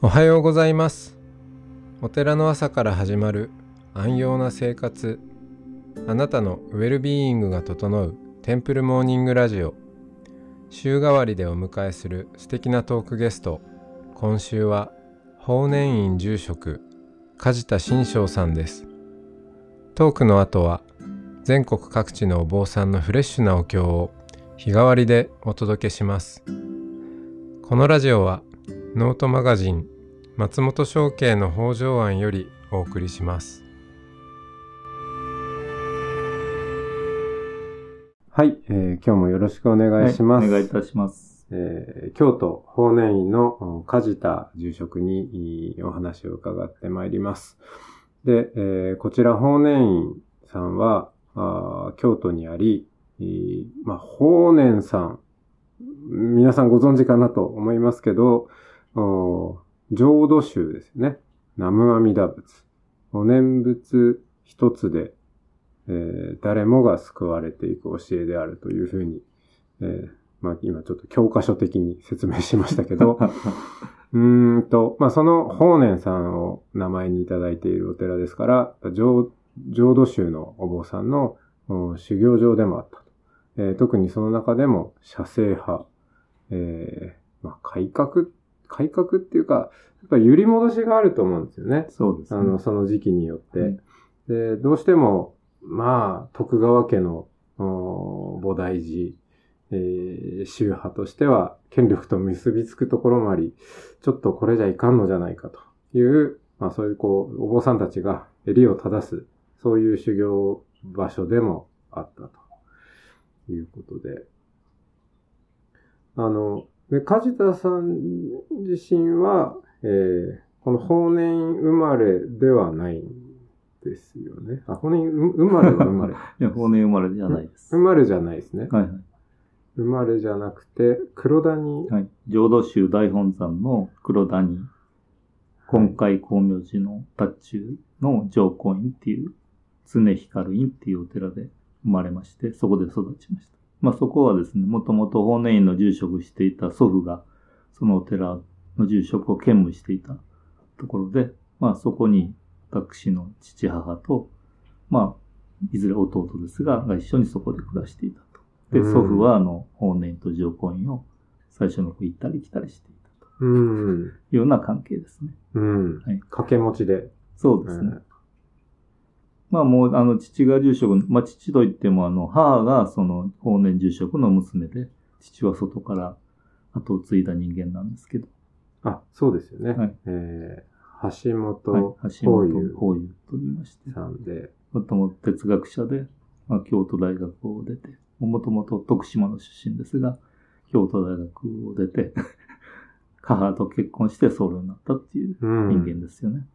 おはようございます。お寺の朝から始まる安養な生活。あなたのウェルビーイングが整うテンプルモーニングラジオ。週替わりでお迎えする素敵なトークゲスト。今週は法然院住職梶田新章さんです。トークの後は全国各地のお坊さんのフレッシュなお経を日替わりでお届けします。このラジオはノートマガジン松本商家の北条庵よりお送りします。はい、えー、今日もよろしくお願いします、はい、お願いいたします。えー、京都法然院の梶田住職にお話を伺ってまいります。で、えー、こちら法然院さんは、あ京都にあり、まあ、法然さん、皆さんご存知かなと思いますけど、浄土宗ですね。南無阿弥陀仏。お念仏一つで、えー、誰もが救われていく教えであるというふうに、えー、まあ今ちょっと教科書的に説明しましたけど、うんと、まあその法然さんを名前にいただいているお寺ですから、浄浄土宗のお坊さんの修行場でもあったと。えー、特にその中でも、社政派、えー、まあ、改革、改革っていうか、やっぱり揺り戻しがあると思うんですよね。そうですね。あの、その時期によって。うん、で、どうしても、まあ、徳川家の菩提寺、えー、宗派としては、権力と結びつくところもあり、ちょっとこれじゃいかんのじゃないかという、まあそういうこう、お坊さんたちが襟を正す、そういう修行場所でもあったと。いうことで。あの、で、梶田さん自身は、えー、この法然生まれではないんですよね。あ、法然生まれは生まれ。いや、法然生まれじゃないです。生まれじゃないですね。はいはい。生まれじゃなくて、黒谷。はい。浄土宗大本山の黒谷、今回光明寺の達中の上皇院っていう、常光院っていうお寺で生まれまして、そこで育ちました。まあそこはですね、もともと法然院の住職していた祖父が、そのお寺の住職を兼務していたところで、まあそこに私の父母と、まあ、いずれ弟ですが、が一緒にそこで暮らしていたと。で、祖父はあの、法然と上皇院を最初の子行ったり来たりしていたと。いうような関係ですね。うん。はい。掛け持ちで。そうですね。まあもう、あの、父が住職、まあ父といっても、あの、母がその法然住職の娘で、父は外から後を継いだ人間なんですけど。あ、そうですよね。はい。えー、橋本法友、法友と言いまして。さんで。もともと哲学者で、まあ、京都大学を出て、もともと徳島の出身ですが、京都大学を出て母と結婚して僧侶になったっていう人間ですよね。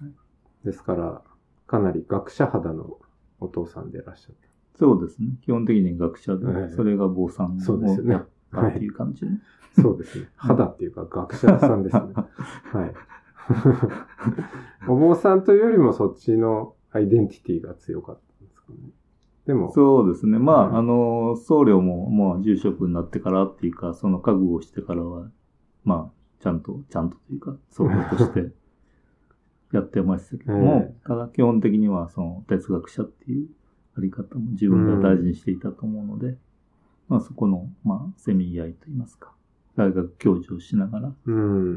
うんはい、ですから、かなり学者肌のお父さんでいらっしゃった。そうですね。基本的に学者で、はい、それが坊さんそうですね。っていう感じ、ねはい、そうですね。肌っていうか学者さんですね。はい。お坊さんというよりもそっちのアイデンティティが強かったんですかね。でも。そうですね。まあ、うん、あの、僧侶も、まあ、住職になってからっていうか、その覚悟をしてからは、まあ、ちゃんと、ちゃんとというか、僧侶としてやってましたけども、ただ基本的にはその哲学者っていうあり方も自分が大事にしていたと思うので、まあそこの、まあ、せめぎ合いといいますか、大学教授をしながら、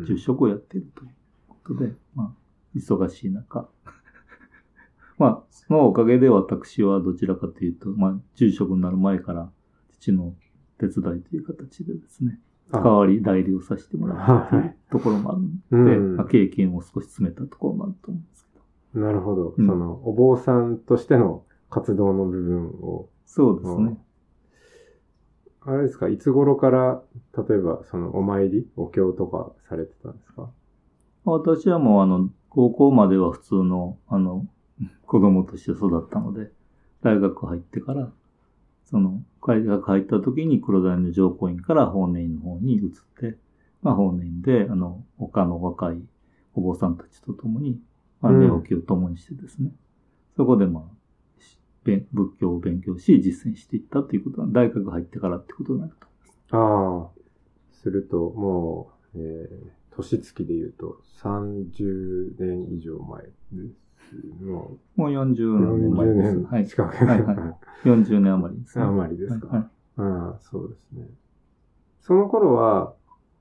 住職をやっているということで、まあ、忙しい中、まあ、そのおかげで私はどちらかというと、まあ、住職になる前から父の手伝いという形でですね、代わり代理をさせてもらうっていうところもあるので、まあ、経験を少し詰めたところもあると思うんですけど。なるほど。うん、その、お坊さんとしての活動の部分を。そうですね。あれですか、いつ頃から、例えば、その、お参り、お経とかされてたんですか？私はもう、あの、高校までは普通の、あの、子供として育ったので、大学入ってから、その、海が入った時に黒谷の上皇院から法然院の方に移って、まあ、法然院で、あの、他の若いお坊さんたちと共に、まあ、寝起きを共にしてですね、うん、そこでまあ、仏教を勉強し、実践していったということは、大学入ってからってことになると思います。ああ。すると、もう、えー、年月で言うと30年以上前ですの。もう40年前40です。はい。年近く。はいはい40年余りですね。余りですか。はいはいああ、そうですね。その頃は、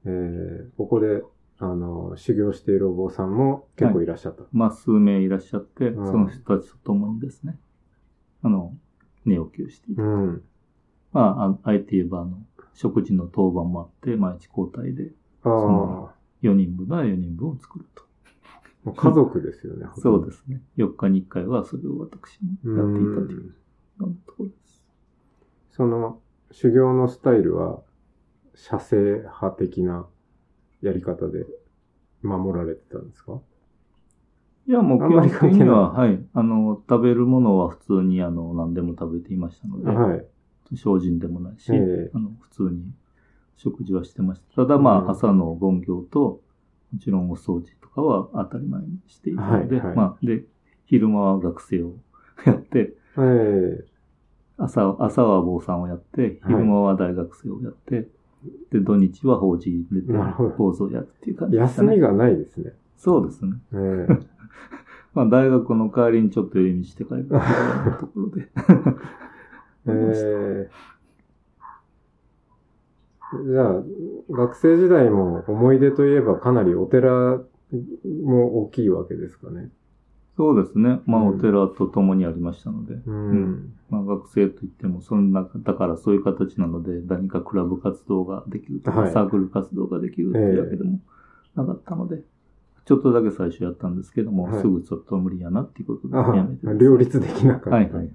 えー、ここで、あの、修行しているお坊さんも結構いらっしゃった。まあ、数名いらっしゃって、うんその人たちと共にですね、あの、寝起きをしていた。うん。まあ、ああえて言えば、あの、食事の当番もあって、毎日交代でああ、の4人分なら4人分を作ると。家族ですよね。。そうですすね。4日に1回はそれを私もやっていたというところです。その修行のスタイルは、写生派的なやり方で守られてたんですか？いや、もう基本的には、はい。あの、食べるものは普通に、あの、何でも食べていましたので、はい。精進でもないし、ええあの、普通に食事はしてました。ただまあ、うん朝の凡行と、もちろんお掃除とかは当たり前にしていたので、はいはいまあ、で、昼間は学生をやって、え朝、朝は坊さんをやって、昼間は大学生をやって、で、土日は法事に出て坊主をやるっていう感えじでしたね。休みがないですね。そうですね。え まあ、大学の帰りにちょっと寄り道して帰るところで。ええ じゃあ、学生時代も思い出といえばかなりお寺も大きいわけですかね。そうですね。まあ、うんお寺と共にありましたので。うん。まあ、学生といっても、そんな、だからそういう形なので、何かクラブ活動ができるとか、はいサークル活動ができるっていうわけでもなかったので、ちょっとだけ最初やったんですけども、はいすぐちょっと無理やなっていうことであやめて。両立できなかった。はいはい。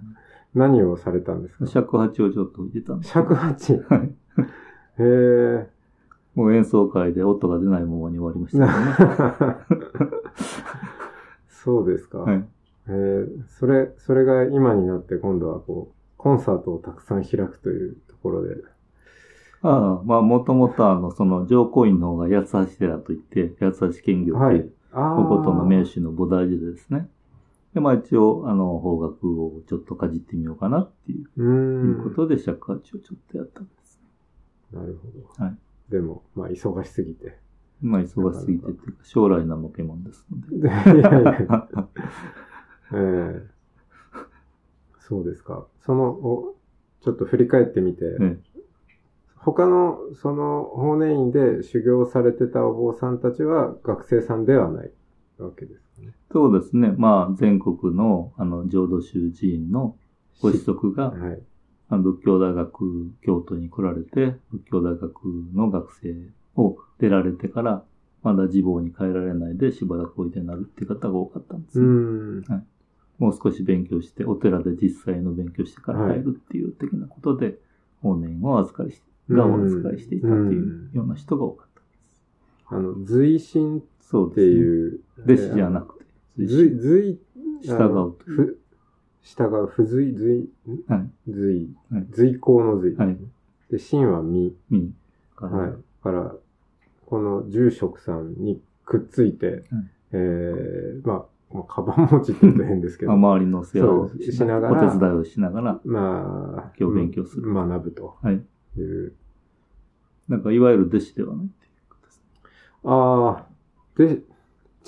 何をされたんですか？尺八をちょっと置いてたんです尺八？へはい。え。もう演奏会で音が出ないままに終わりましたけどね。そうですか。はい。えーそれ、それが今になって今度はこう、コンサートをたくさん開くというところで。ああ、まあ、もともとあの、その、上皇院の方が八つ橋寺といって、八つ橋兼業とはいいう、。おああ。ことの名手の菩提寺でですね。で、まあ一応、あの、方角をちょっとかじってみようかなっていう。いうんことで、尺八をちょっとやったんです。なるほど。はい。でも、まあ、忙しすぎて。まあ忙しすぎてっていうか、将来なもけもんですので。いやいやええそうですか。その、おちょっと振り返ってみて、え他の、その、法然院で修行されてたお坊さんたちは学生さんではないわけですかね。そうですね。まあ全国の、あの、浄土宗寺院のご子息が、はい。仏教大学京都に来られて、仏教大学の学生を出られてから、まだ自坊に帰られないでしばらくおいでになるっていう方が多かったんですうよ。ーん。もう少し勉強して、お寺で実際の勉強してから帰るっていう的なことで、法然をお預かりしがお預かりしていたっていうような人が多かったです。あの、随心ってそうですね。いう。弟子じゃなくて、随、随、従うという。ふ、従う、不随、随、んはい。随はい、随行の随。はい。で、心は身。みから、はい。だから、この住職さんにくっついて、えー、まあ、まあ、カバン持ちって言うと変ですけど、まあ、周りの世話をししながらお手伝いをしながら、まあ、今日勉強するうん学ぶとはい。いう。なんか、いわゆる弟子ではないっていうことです。ああ、で、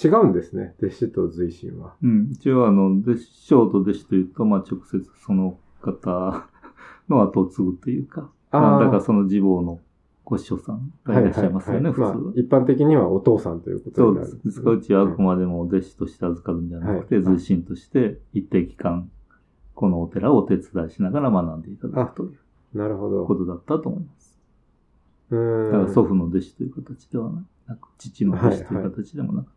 違うんですね。弟子と随心は。うん。一応、あの、弟子、師匠と弟子というと、まあ、直接その方の後を継ぐというか、まあ、だからその自坊のご師匠さんがいらっしゃいますよね、はいはいはい普通は。まあ、一般的にはお父さんということそうです。になるんですから、うちはあくうんまでも弟子として預かるんじゃなくて、はい随心として一定期間、このお寺をお手伝いしながら学んでいただくというなるほど。ことだったと思います。うーん。だから祖父の弟子という形ではなく、父の弟子という形でもなかったってい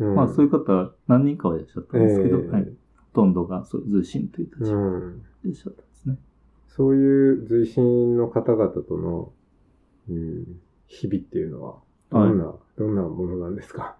う。うんまあそういう方は何人かはいらっしゃったんですけど、ええはい、ほとんどがそういう随心という立場うん。でいらっしゃったんですね。そういう随心の方々との、うん、日々っていうのは、どんな、どんなものなんですか？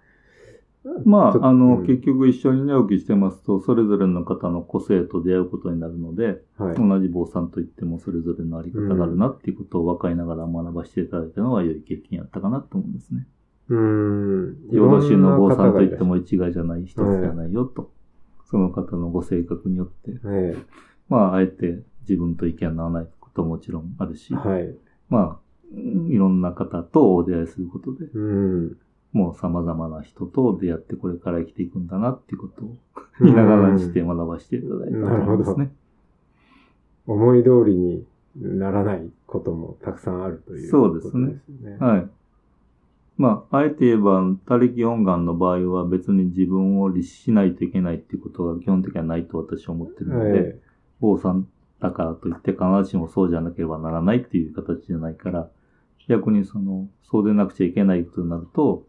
まあ、あの、うん結局一緒に寝起きしてますと、それぞれの方の個性と出会うことになるので、はい。同じ坊さんといってもそれぞれのあり方があるなっていうことを分かりながら学ばせていただいたのは良い経験やったかなと思うんですね。うーん。浄土宗の坊さんといっていも一概じゃない、一つじゃないよと。その方のご性格によって、ろんな方がいらっしゃる。まあ、あえて自分と意見の合わないことももちろんあるし、ええはい。まあ、いろんな方とお出会いすることで、うん。もう様々な人と出会ってこれから生きていくんだなっていうことを見ながらにして学ばせていただいたと思いますね。思い通りにならないこともたくさんあるというそうですね。はい。まあ、あえて言えば、他力本願の場合は別に自分を律しないといけないっていうことが基本的にはないと私は思ってるので、え坊さんだからといって必ずしもそうじゃなければならないっていう形じゃないから、逆にその、そうでなくちゃいけないことになると、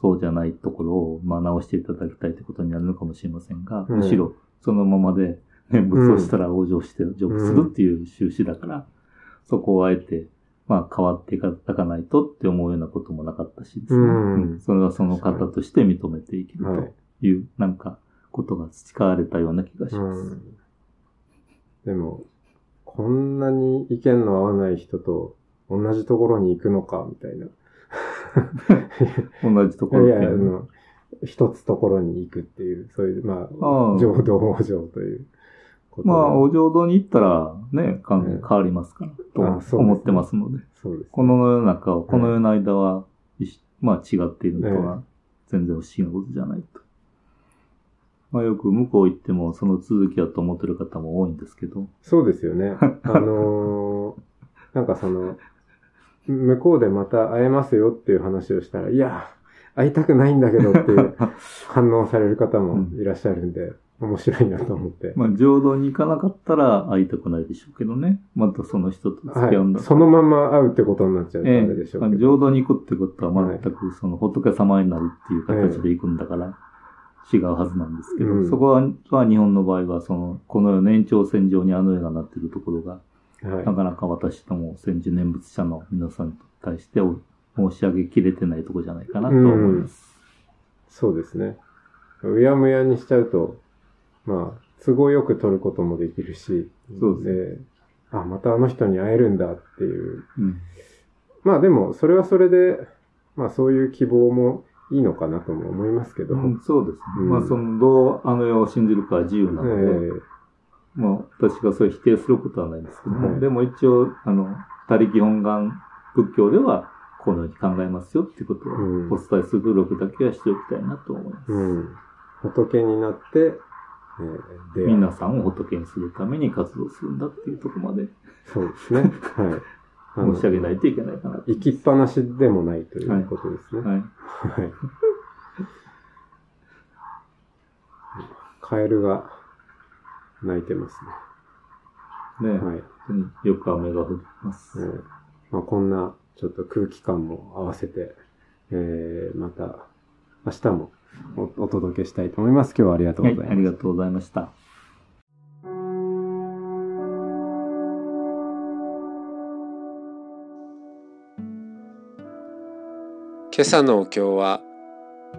そうじゃないところを、まあ、直していただきたいということになるのかもしれませんが、うん。むしろそのままで念仏をしたら往生して成就するっていう収支だから、そこをあえて、まあ、変わっていかないとって思うようなこともなかったしですね。うんうんそれはその方として認めていけるはいという、なんか、ことが培われたような気がしうます。ん。でも、こんなに意見の合わない人と同じところに行くのか、みたいな。同じところいや、いうのはの、一つところに行くっていう、そういう、まああ、あ浄土往生というまあ、お浄土に行ったらね、考えうん変わりますから、と思ってますので、そうです。この世の中は、この世の間は、まあ違っているのは、全然不思議なことじゃないと。まあよく向こう行っても、その続きだと思ってる方も多いんですけど、そうですよね。あのーなんかその、向こうでまた会えますよっていう話をしたら、いや、会いたくないんだけどっていう 反応される方もいらっしゃるんで、面白いなと思って。まあ浄土に行かなかったら会いたくないでしょうけどね。またその人と付きはい。合うんだそのまま会うってことになっちゃうとあえれでしょえうけど。浄土に行くってことは全くその仏様になるっていう形で行くんだから違うはずなんですけど、うんそこはは日本の場合はその、この世の延長線上にあの世がなっているところが、はいなかなか私ども先住念仏者の皆さんに対してお申し上げきれてないところじゃないかなと思います。そうですね。うやむやにしちゃうと、まあ、都合よく取ることもできるし、そうですあ、またあの人に会えるんだっていう。うんまあでも、それはそれで、まあそういう希望もいいのかなとも思いますけど。うんそうですね。うんまあその、どうあの世を信じるかは自由なえので、まあ私がそれを否定することはないんですけども、はいでも一応、あの、他力本願仏教では、このように考えますよっていうことをうんお伝えする努力だけはしておきたいなと思います。えうん。仏になって、皆さんを仏にするために活動するんだっていうところまでそうですね。はい。申し上げないといけないかなと。生きっぱなしでもないということですね。はい。はい。カエルが鳴いてますね、ね。はい。よく雨が降ります。えーまあ、こんなちょっと空気感も合わせて、えー、また明日もおお届けしたいと思います。今日はありがとうはいございます。ありがとうございました。今朝のお経は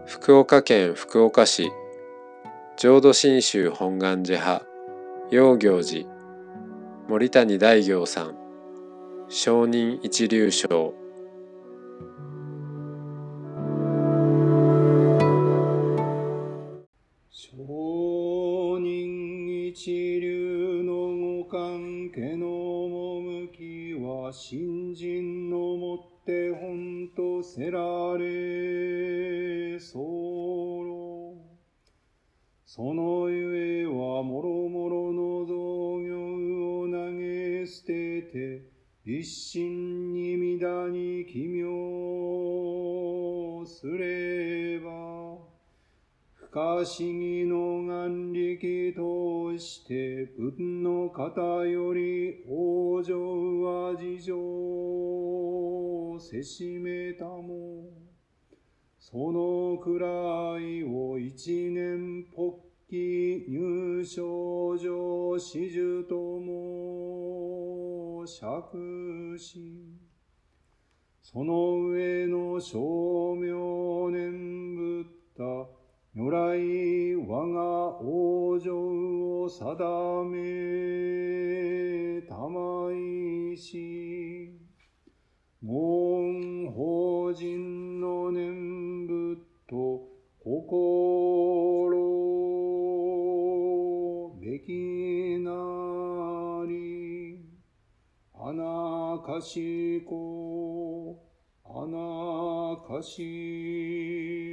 福岡県福岡市浄土真宗本願寺派陽行寺森谷大行さん承認一流賞は新人のもって本とせられ候そのゆえはもろもろの造業を投げ捨てて一心に乱に奇妙すれ不可思議の眼力として文の方より往生は事情せしめたも。そのくらいを一年ぽっき入賞上始終とも。釈し。その上の称名念ブッダ如来我が往生を定めたまいし門法人の念仏と心べきなりあなかしこあなかし